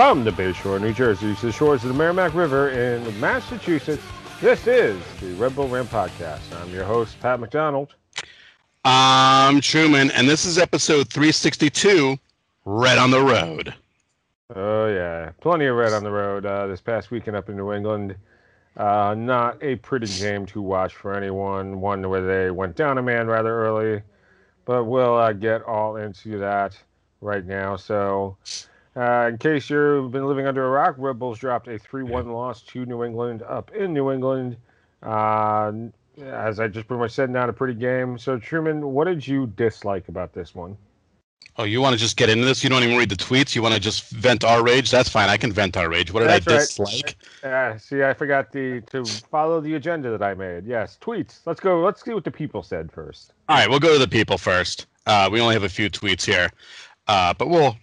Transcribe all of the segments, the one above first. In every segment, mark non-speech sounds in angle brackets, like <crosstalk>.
From the Bayshore, New Jersey, to the shores of the Merrimack River in Massachusetts, this is the Red Bull Rant Podcast. I'm your host, Pat McDonald. I'm Truman, and this is episode 362 Red on the Road. Oh, yeah. Plenty of red on the road uh, this past weekend up in New England. Uh, not a pretty game to watch for anyone. One where they went down a man rather early, but we'll uh, get all into that right now. So, uh, in case you've been living under a rock, Red Bulls dropped a 3 1 loss to New England up in New England. Uh, as I just pretty much said, not a pretty game. So, Truman, what did you dislike about this one? Oh, you want to just get into this? You don't even read the tweets. You want to just vent our rage? That's fine. I can vent our rage. What did That's I right. dislike? Uh, see, I forgot the to follow the agenda that I made. Yes, tweets. Let's go. Let's see what the people said first. All right, we'll go to the people first. Uh, we only have a few tweets here, uh, but we'll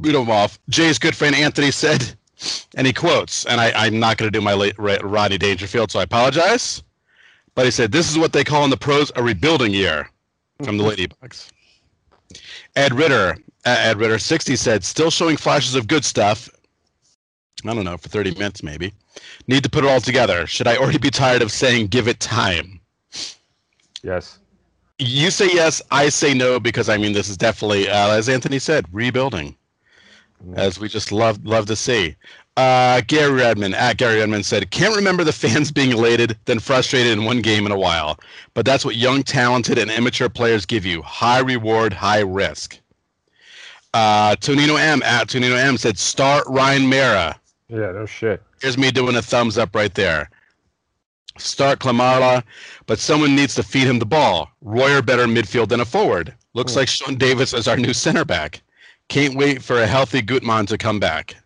read them off. Jay's good friend Anthony said, and he quotes, and I, I'm not going to do my late, Rodney Dangerfield, so I apologize. But he said, "This is what they call in the pros a rebuilding year." From the Ladybugs. Ed Ritter, uh, Ed Ritter, 60 said, still showing flashes of good stuff. I don't know, for 30 minutes maybe. Need to put it all together. Should I already be tired of saying give it time? Yes. You say yes, I say no, because I mean, this is definitely, uh, as Anthony said, rebuilding, as we just love, love to see. Uh, Gary Redmond, at Gary Redmond said, can't remember the fans <laughs> being elated, then frustrated in one game in a while. But that's what young, talented, and immature players give you high reward, high risk. Uh, Tonino M, at Tonino M said, start Ryan Meara. Yeah. No shit. Here's me doing a thumbs up right there. Start Klimala, but someone needs to feed him the ball. Royer better midfield than a forward. Looks Hmm. like Sean Davis is our new center back. Can't wait for a healthy Gutman to come back.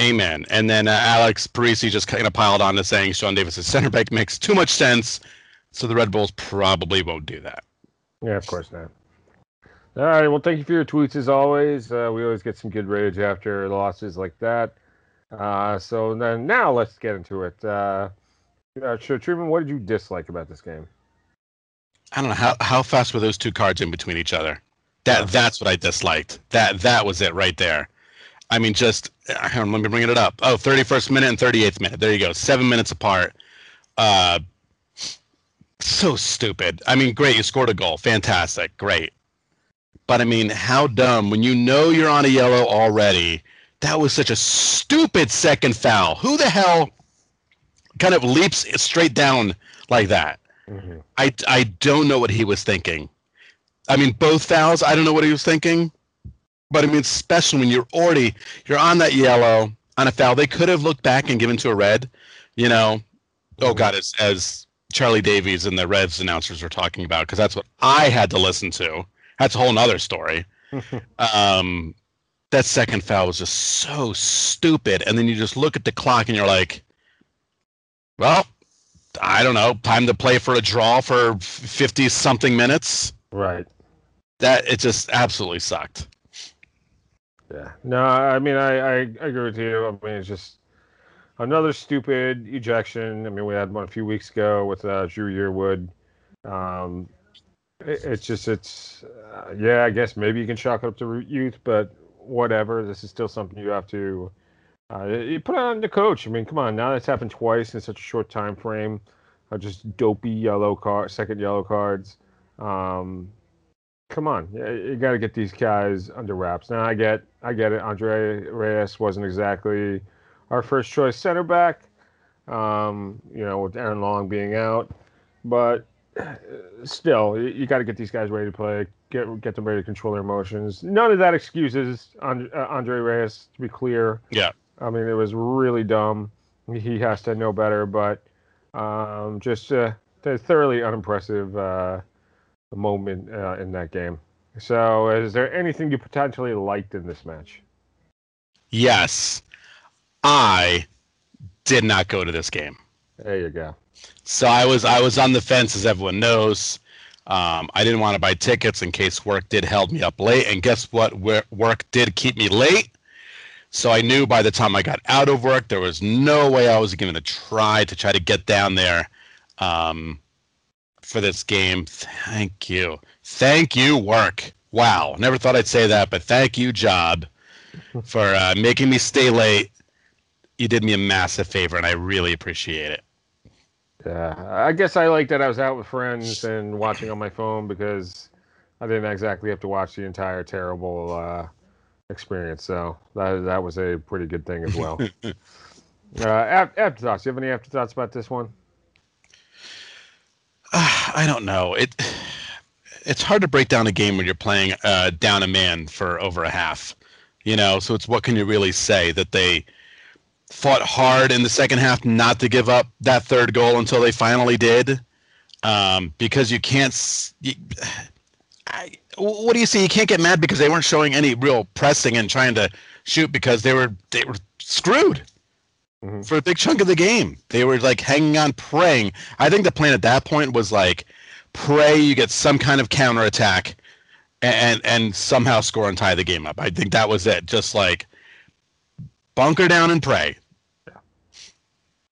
Amen. And then uh, Alex Parisi just kind of piled on to saying Sean Davis' center back makes too much sense, so the Red Bulls probably won't do that. Yeah, of course not. All right. Well, thank you for your tweets as always. Uh, we always get some good rage after losses like that. Uh, so then now let's get into it. Uh, uh, so, Truman, what did you dislike about this game? I don't know how how fast were those two cards in between each other. That Yeah. that's what I disliked. That that was it right there. I mean, just uh, on, let me bring it up. Oh, 31st minute and 38th minute. There you go. Seven minutes apart. Uh, so stupid. I mean, great. You scored a goal. Fantastic. Great. But I mean, how dumb when you know you're on a yellow already. That was such a stupid second foul. Who the hell kind of leaps straight down like that? Mhm. I, I don't know what he was thinking. I mean, both fouls, I don't know what he was thinking. But I mean, especially when you're already you're on that yellow on a foul, they could have looked back and given to a red. You know, oh god, as as Charlie Davies and the Revs announcers were talking about, because that's what I had to listen to. That's a whole nother story. <laughs> um, that second foul was just so stupid, and then you just look at the clock and you're like, well, I don't know, time to play for a draw for 50 something minutes. Right. That it just absolutely sucked. Yeah. No, I mean, I, I, agree with you. I mean, it's just another stupid ejection. I mean, we had one a few weeks ago with uh, Dru Yearwood. Um, it, it's just, it's, uh, yeah, I guess maybe you can chalk it up to youth, but whatever. This is still something you have to, uh, you put on the coach. I mean, come on. Now that's happened twice in such a short time frame. Uh, just dopey yellow card, second yellow cards. Um, come on, you, got to get these guys under wraps. Now I get, I get it. Andre Reyes wasn't exactly our first choice center back. Um, you know, with Aaron Long being out, but uh, still, you, got to get these guys ready to play. Get get them ready to control their emotions. None of that excuses uh, Andre Reyes. To be clear, Yeah. I mean it was really dumb. He has to know better, but um, just uh, a thoroughly unimpressive uh, moment uh, in that game. So, is there anything you potentially liked in this match? Yes, I did not go to this game. There you go. So I was I was on the fence, as everyone knows. Um, I didn't want to buy tickets in case work did held me up late, and guess what? Work did keep me late. So I knew by the time I got out of work, there was no way I was going to try to try to get down there um, for this game. Thank you, thank you, work. Wow, never thought I'd say that, but thank you, job. for uh, making me stay late. You did me a massive favor, and I really appreciate it. Yeah, I guess I like that I was out with friends and watching on my phone because I didn't exactly have to watch the entire terrible uh, experience. So that that was a pretty good thing as well. <laughs> uh, afterthoughts. Do you have any afterthoughts about this one? Uh, I don't know. It it's hard to break down a game when you're playing uh, down a man for over a half. You know, so it's what can you really say that they fought hard in the second half not to give up that third goal until they finally did, um, because you can't. You, I, what do you see? You can't get mad because they weren't showing any real pressing and trying to shoot because they were they were screwed mm-hmm. for a big chunk of the game. They were like hanging on, praying. I think the plan at that point was like pray you get some kind of counterattack and and somehow score and tie the game up. I think that was it. Just like bunker down and pray. Yeah.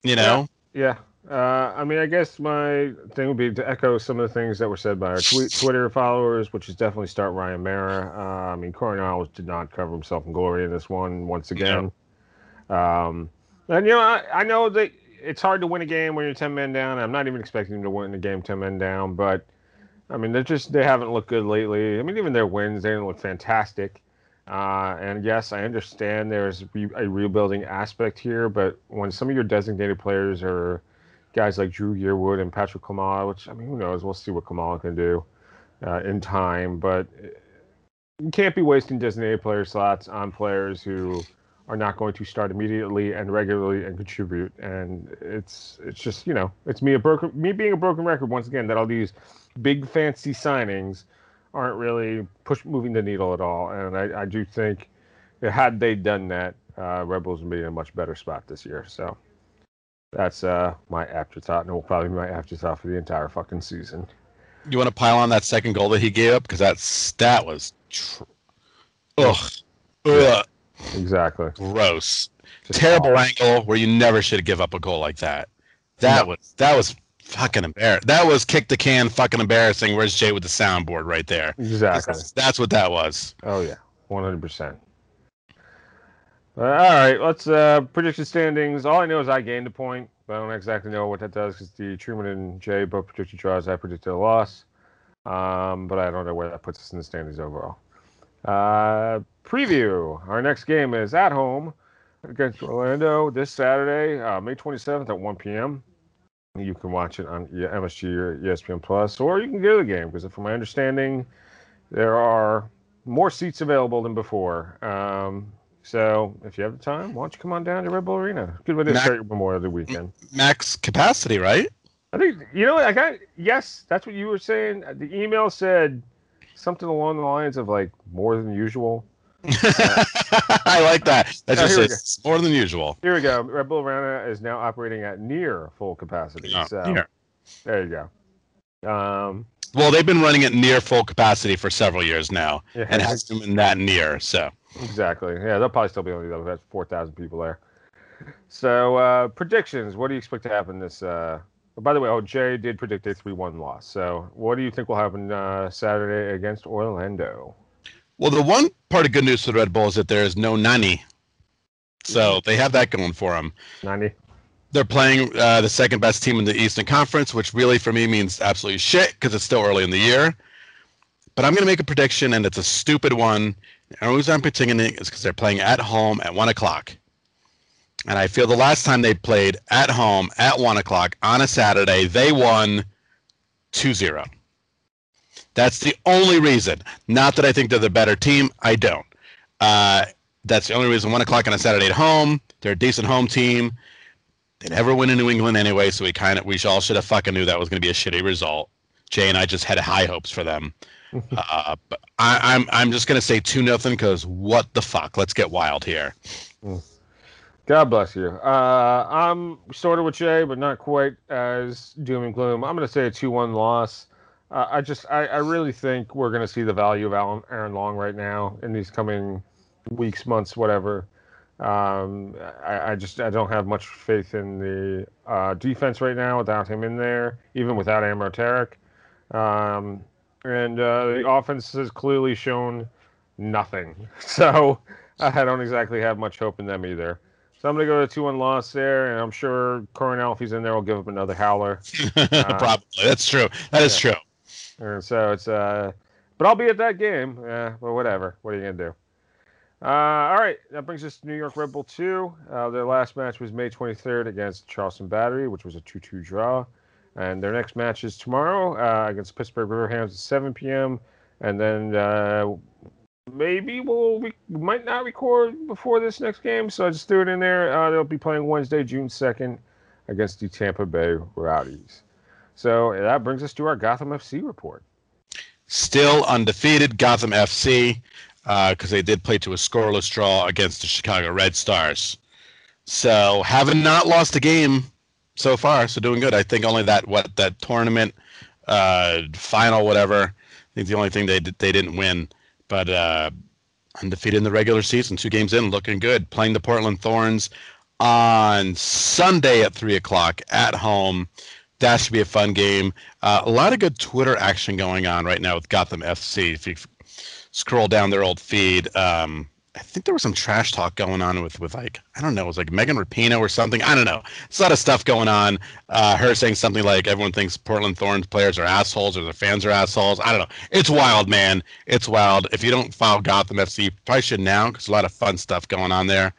You know? Yeah. yeah. Uh, I mean, I guess my thing would be to echo some of the things that were said by our tweet, Twitter followers, which is definitely start Ryan Meara. Uh, I mean, Coronel did not cover himself in glory in this one once again. Um, and, you know, I, I know that it's hard to win a game when you're 10 men down. I'm not even expecting them to win the game 10 men down, but I mean, they're just, they haven't looked good lately. I mean, even their wins, they didn't look fantastic. Uh, and yes, I understand there's a rebuilding aspect here, but when some of your designated players are guys like Dru Yearwood and Patrick Klimala, which I mean, who knows? We'll see what Klimala can do uh, in time, but you can't be wasting designated player slots on players who are not going to start immediately and regularly and contribute. And it's it's just you know it's me a broken me being a broken record once again that all these big fancy signings aren't really push moving the needle at all. And I, I do think had they done that, uh, Rebels would be in a much better spot this year. So that's uh, my afterthought, and it will probably be my afterthought for the entire fucking season. You want to pile on that second goal that he gave up because that's that was, tr- ugh, ugh, exactly gross, Just terrible angle where you never should have give up a goal like that. That no. was that was fucking embarrassing. That was kick the can, fucking embarrassing. Where's Jay with the soundboard right there? Exactly. That's, that's what that was. Oh yeah, one hundred percent. all right, let's uh, prediction standings. All I know is I gained a point, but I don't exactly know what that does because the Truman and Jay both predicted draws. I predicted a loss, um, but I don't know where that puts us in the standings overall. Uh, preview: Our next game is at home against Orlando this Saturday, uh, May 27th at 1 p.m. You can watch it on MSG or ESPN Plus, or you can go to the game because, from my understanding, there are more seats available than before. Um, so if you have the time, why don't you come on down to Red Bull Arena? Good way to start your Memorial Day weekend. Max capacity, right? I think you know. I got yes. That's what you were saying. The email said something along the lines of like more than usual. <laughs> I like that. That's just more than usual. Here we go. Red Bull Arena is now operating at near full capacity. Oh, so near. there you go. Um, well, they've been running at near full capacity for several years now, yeah, and has been that near. So exactly. Yeah, they'll probably still be only about four thousand people there. So uh, predictions. What do you expect to happen this? Uh, oh, by the way, oh Jay did predict a three-one loss. So what do you think will happen uh, Saturday against Orlando? Well, the one part of good news for the Red Bull is that there is no Nani. So they have that going for them. Nani. They're playing uh, the second best team in the Eastern Conference, which really for me means absolutely shit because it's still early in the year. But I'm going to make a prediction, and it's a stupid one. The only reason I'm predicting it is because they're playing at home at 1 o'clock. And I feel the last time they played at home at 1 o'clock on a Saturday, they won 2 0. That's the only reason. Not that I think they're the better team. I don't. Uh, that's the only reason. One o'clock on a Saturday at home. They're a decent home team. They never win in New England anyway, so we kind of we all should have fucking knew that was going to be a shitty result. Jay and I just had high hopes for them. <laughs> uh, but I, am I'm, I'm just going to say two nothing because what the fuck? Let's get wild here. God bless you. Uh, I'm sort of with Jay, but not quite as doom and gloom. I'm going to say a two one loss. Uh, I just, I, I really think we're going to see the value of Alan, Aaron Long right now in these coming weeks, months, whatever. Um, I, I, just, I don't have much faith in the uh, defense right now without him in there, even without Amro Tarek. Um, and uh, the offense has clearly shown nothing. <laughs> So I don't exactly have much hope in them either. So I'm going to go to two one loss there, and I'm sure Coronel, if he's in there, will give up another howler. Uh, <laughs> Probably. That's true. That is yeah. true. And so it's uh, but I'll be at that game. Yeah, but whatever. What are you gonna do? Uh, all right, that brings us to New York Red Bull 2. Uh, their last match was May 23rd against Charleston Battery, which was a 2 2 draw. And their next match is tomorrow uh, against Pittsburgh Riverhounds at 7 p.m. And then uh, maybe we'll we might not record before this next game, so I just threw it in there. Uh, they'll be playing Wednesday, June 2nd against the Tampa Bay Rowdies. So that brings us to our Gotham FC report. Still undefeated, Gotham FC, because uh, they did play to a scoreless draw against the Chicago Red Stars. So having not lost a game so far, so doing good. I think only that what that tournament uh, final, whatever. I think the only thing they they didn't win, but uh, undefeated in the regular season, two games in, looking good. Playing the Portland Thorns on Sunday at three o'clock at home. That should be a fun game. Uh, a lot of good Twitter action going on right now with Gotham FC. If you scroll down their old feed, um, I think there was some trash talk going on with with like I don't know, it was like Megan Rapinoe or something. I don't know. It's a lot of stuff going on. Uh, her saying something like everyone thinks Portland Thorns players are assholes or their fans are assholes. I don't know. It's wild, man. It's wild. If you don't follow Gotham FC, you probably should now because a lot of fun stuff going on there.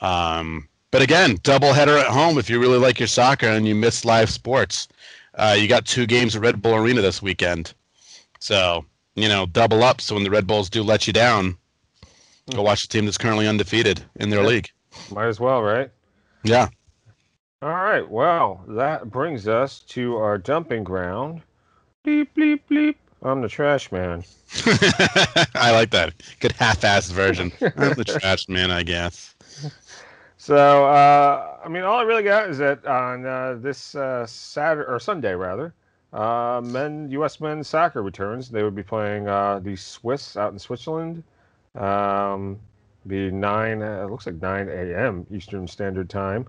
Um, but again, double header at home if you really like your soccer and you miss live sports. Uh, you got two games at Red Bull Arena this weekend. So, you know, double up so when the Red Bulls do let you down, go watch the team that's currently undefeated in their Yeah. league. Might as well, right? Yeah. All right. Well, that brings us to our dumping ground. Bleep, bleep, bleep. I'm the trash man. <laughs> I like that. Good half-assed version. I'm the <laughs> trash man, I guess. So, uh, I mean, all I really got is that on uh, this uh, Saturday or Sunday, rather, uh, men U.S. men's soccer returns. They would be playing uh, the Swiss out in Switzerland. Um, be nine. Uh, it looks like nine a.m. Eastern Standard Time.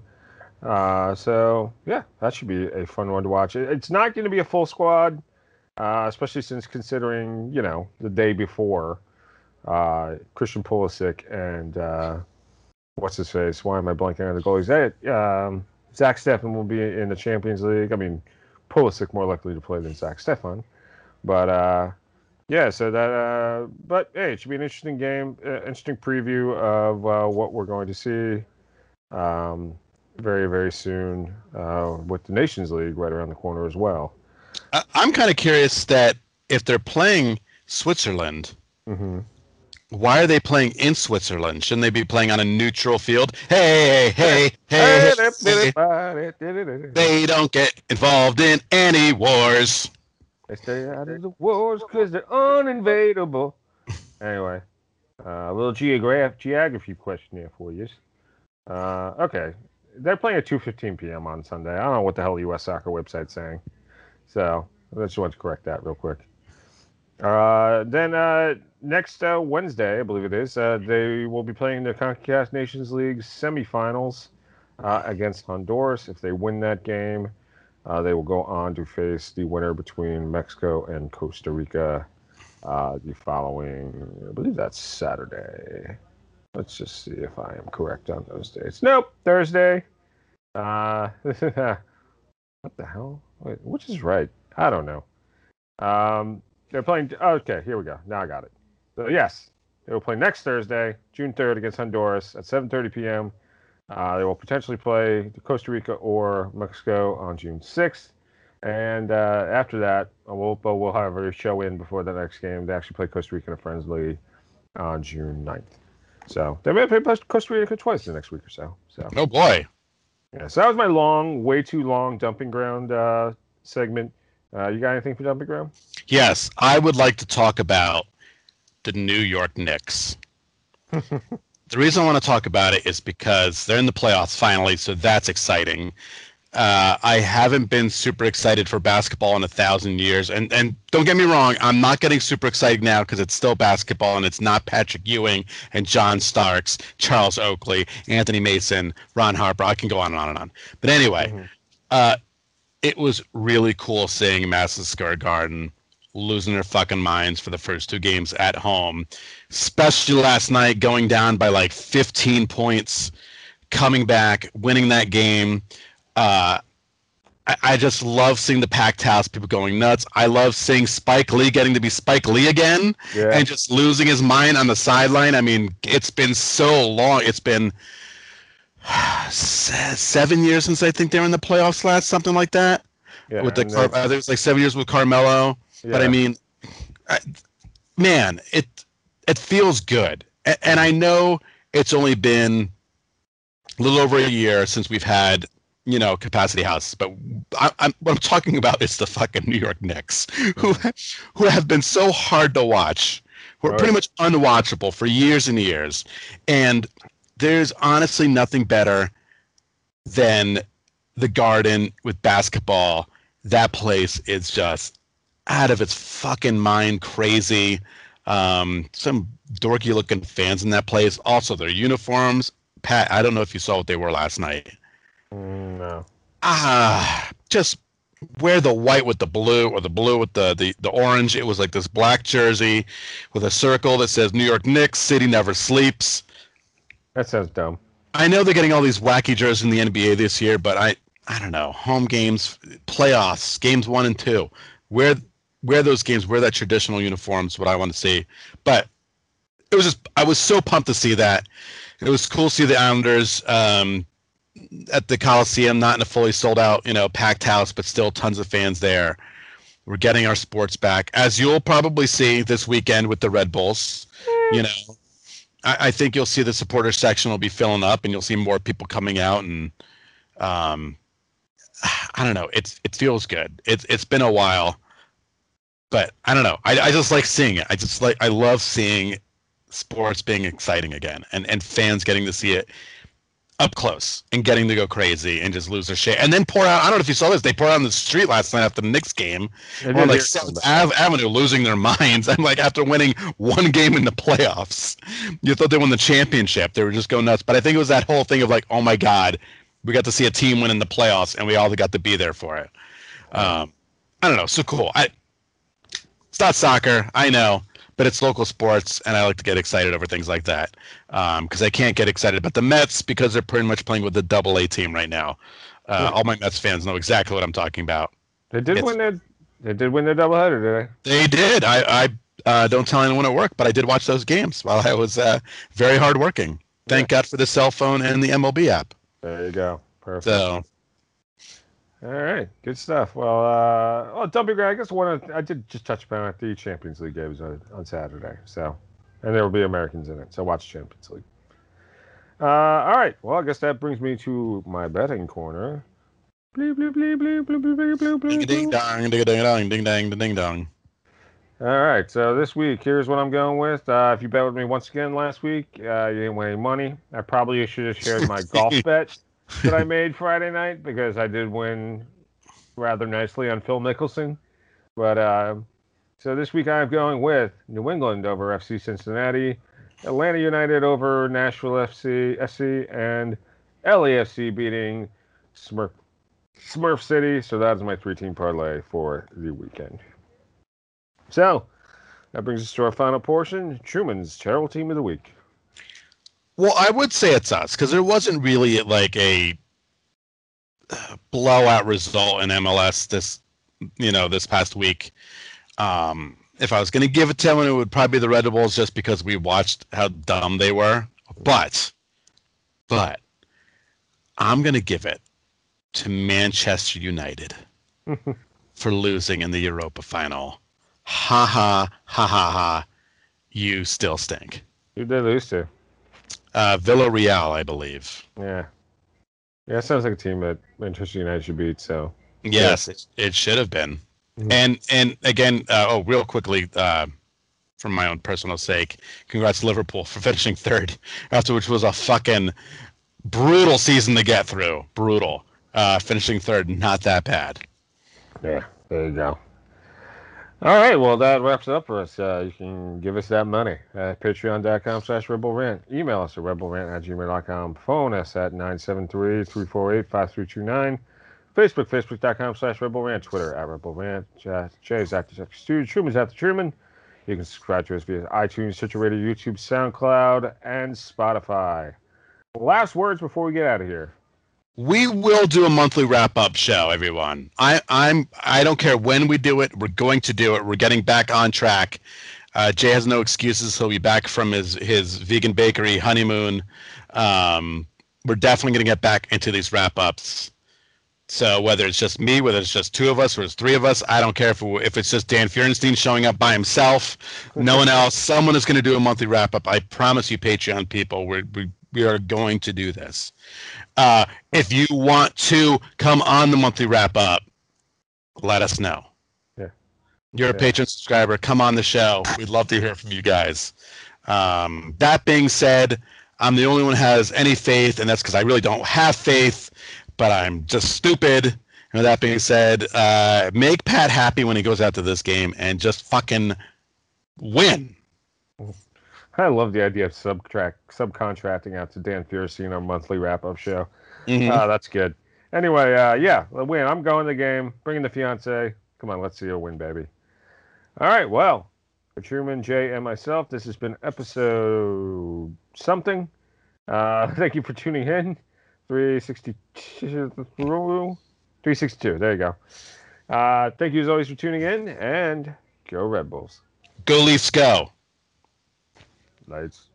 So yeah, that should be a fun one to watch. It's not going to be a full squad, especially since considering you know the day before Christian Pulisic and what's his face? Why am I blanking on the goalies? Hey, um, Zack Steffen will be in the Champions League. I mean, Pulisic more likely to play than Zack Steffen, but uh, yeah. So that, uh, but hey, it should be an interesting game, uh, interesting preview of uh, what we're going to see. Um, very very soon uh, with the Nations League right around the corner as well. I'm kind of curious that if they're playing Switzerland, hmm why are they playing in Switzerland? Shouldn't they be playing on a neutral field? Hey, hey, hey, hey, They they don't get involved in any wars. They stay out of the wars because they're uninvadable. <laughs> Anyway, uh, a little geograph geography question here for you. Uh, okay, they're playing at 2:15 p.m. on Sunday. I don't know what the hell the U.S. Soccer website's saying, so I just want to correct that real quick. Uh, then uh, next uh, Wednesday, I believe it is, uh, they will be playing the CONCACAF Nations League semifinals uh, against Honduras. If they win that game, uh, they will go on to face the winner between Mexico and Costa Rica uh, the following, I believe that's Saturday. Let's just see if I am correct on those dates. Nope, Thursday. Uh, <laughs> what the hell? Wait, which is right? I don't know. Um, they're playing. Okay, here we go. Now I got it. So yes, they will play next Thursday, June 3rd, against Honduras at 7:30 p.m. Uh, they will potentially play Costa Rica or Mexico on June 6th. And uh, after that, we'll, but we'll have a show in before the next game. They actually play Costa Rica in a friendly on June 9th. So they may play Costa Rica twice in the next week or so. So Oh boy. yeah, so that was my long, way too long dumping ground uh, segment. Uh, you got anything for dumping ground? Yes, I would like to talk about the New York Knicks. <laughs> the reason I want to talk about it is because they're in the playoffs finally, so that's exciting. Uh, I haven't been super excited for basketball in a thousand years, and and don't get me wrong, I'm not getting super excited now because it's still basketball and it's not Patrick Ewing and John Starks, Charles Oakley, Anthony Mason, Ron Harper. I can go on and on and on. But anyway, Mhm. uh, it was really cool seeing Madison Square Garden losing their fucking minds for the first two games at home, especially last night going down by like 15 points, coming back, winning that game. Uh, I, I just love seeing the packed house, people going nuts. I love seeing Spike Lee getting to be Spike Lee again Yeah. and just losing his mind on the sideline. I mean, it's been so long. It's been <sighs> seven years since I think they were in the playoffs last, something like that. yeah, with the Car- I think it was like seven years with Carmelo. But I mean, I, man, it it feels good, and, and I know it's only been a little over a year since we've had you know capacity houses, but I, I'm what I'm talking about is the fucking New York Knicks, who mm-hmm. who have been so hard to watch, who are pretty much unwatchable for years and years, and there's honestly nothing better than the Garden with basketball. That place is just out of its fucking mind crazy. Um, some dorky looking fans in that place. Also, their uniforms. Pat, I don't know if you saw what they were last night. No. Ah, just wear the white with the blue or the blue with the, the, the orange. It was like this black jersey with a circle that says New York Knicks, City never sleeps. That sounds dumb. I know they're getting all these wacky jerseys in the NBA this year, but I I don't know. Home games, playoffs, games one and two. Wear wear those games, wear that traditional uniform is what I want to see. But it was just I was so pumped to see that. It was cool to see the Islanders um, at the Coliseum, not in a fully sold out, you know, packed house, but still tons of fans there. We're getting our sports back, as you'll probably see this weekend with the Red Bulls. You know, I, I think you'll see the supporter section will be filling up, and you'll see more people coming out. And um, <sighs> I don't know, it's it feels good. It's it's been a while, but I don't know. I, I just like seeing it. I just like I love seeing sports being exciting again, and and fans getting to see it up close and getting to go crazy and just lose their shit. And then pour out. I don't know if you saw this. They poured out on the street last night after the Knicks game on like Seventh Ave- Avenue, losing their <laughs> minds. I'm like, after winning one game in the playoffs, you thought they won the championship. They were just going nuts. But I think it was that whole thing of like, oh my god, we got to see a team win in the playoffs, and we all got to be there for it. Um, I don't know, so cool. I, it's not soccer, I know, but it's local sports, and I like to get excited over things like that because I can't get excited about the Mets because they're pretty much playing with the Double A team right now. Uh, Yeah. All my Mets fans know exactly what I'm talking about. They did It's- win their. They did win their doubleheader, did They They did. I, I uh, don't tell anyone at work, but I did watch those games while I was uh, very hardworking. Thank God for the cell phone and the MLB app. There you go. Perfect. So All right, good stuff. Well, uh, well, W. Greg, I guess one of, I did just touch upon it, the Champions League games on, on Saturday. So, and there will be Americans in it. So watch Champions League. Uh, all right. Well, I guess that brings me to my betting corner. Bleep, bleep, bleep, bleep, bleep, bleep, bleep, bleep, ding bleep, ding bleep. dong, ding ding dong, ding dang, ding dong. All right. So this week, here's what I'm going with. Uh, if you bet with me once again last week, uh, you didn't win any money. I probably should have shared my golf <laughs> bet that I made Friday night because I did win rather nicely on Phil Mickelson. But uh, so this week I'm going with New England over FC Cincinnati, Atlanta United over Nashville FC, SC, and LAFC beating Smurf, Smurf City. So that is my three-team parlay for the weekend. So that brings us to our final portion: Truman's terrible team of the week. Well, I would say it's us because there wasn't really like a uh, blowout result in MLS this, you know, this past week. Um, if I was going to give it to them, it would probably be the Red Bulls just because we watched how dumb they were. But, but, I'm going to give it to Manchester United <laughs> for losing in the Europa final. Ha ha ha ha ha! You still stink. Who did they lose to? Uh, Villarreal, I believe. Yeah. Yeah, it sounds like a team that Manchester United should beat. So Yes, it, it should have been. Mhm. And and again, uh, oh, real quickly, uh, for my own personal sake, congrats Liverpool for <laughs> finishing third after which was a fucking brutal season to get through. Brutal. Uh, finishing third, not that bad. yeah, there you go. All right, well that wraps it up for us. Uh, you can give us that money at patreon.com slash rebelrant. Email us at rebelrant at gmail.com. Phone us at 973-348-5329. Facebook, facebook.com slash Red Bull Rant, Twitter at Red Bull Rant, Jay's at the Studio, Truman's at the Truman. You can subscribe to us via iTunes, Stitcher Radio, YouTube, SoundCloud, and Spotify. Last words before we get out of here. We will do a monthly wrap up show, everyone. I, I'm I don't care when we do it. We're going to do it. We're getting back on track. Uh, Jay has no excuses. He'll be back from his his vegan bakery honeymoon. Um, we're definitely going to get back into these wrap ups. So whether it's just me, whether it's just two of us, or it's three of us, I don't care if if it's just Dan Feuerstein showing up by himself, no one else. Someone is going to do a monthly wrap up. I promise you, Patreon people, we we we are going to do this. Uh, if you want to come on the monthly wrap up, let us know. Yeah. You're Yeah. a patron subscriber. Come on the show. We'd love to hear from you guys. Um, that being said, I'm the only one who has any faith, and that's because I really don't have faith, but I'm just stupid. And that being said, uh, make Pat happy when he goes out to this game and just fucking win. I love the idea of subtract subcontracting out to Dan Feuerstein our monthly wrap up show. Mhm. Ah, that's good. Anyway, uh, yeah, win. I'm going the game. Bringing the fiance. Come on, let's see a win, baby. All right. Well, for Truman, Jay, and myself, this has been episode something. Uh, <laughs> thank you for tuning in. 362. 362. There you go. Uh, thank you as always for tuning in, and go Red Bulls. Go Leafs, go. Lights.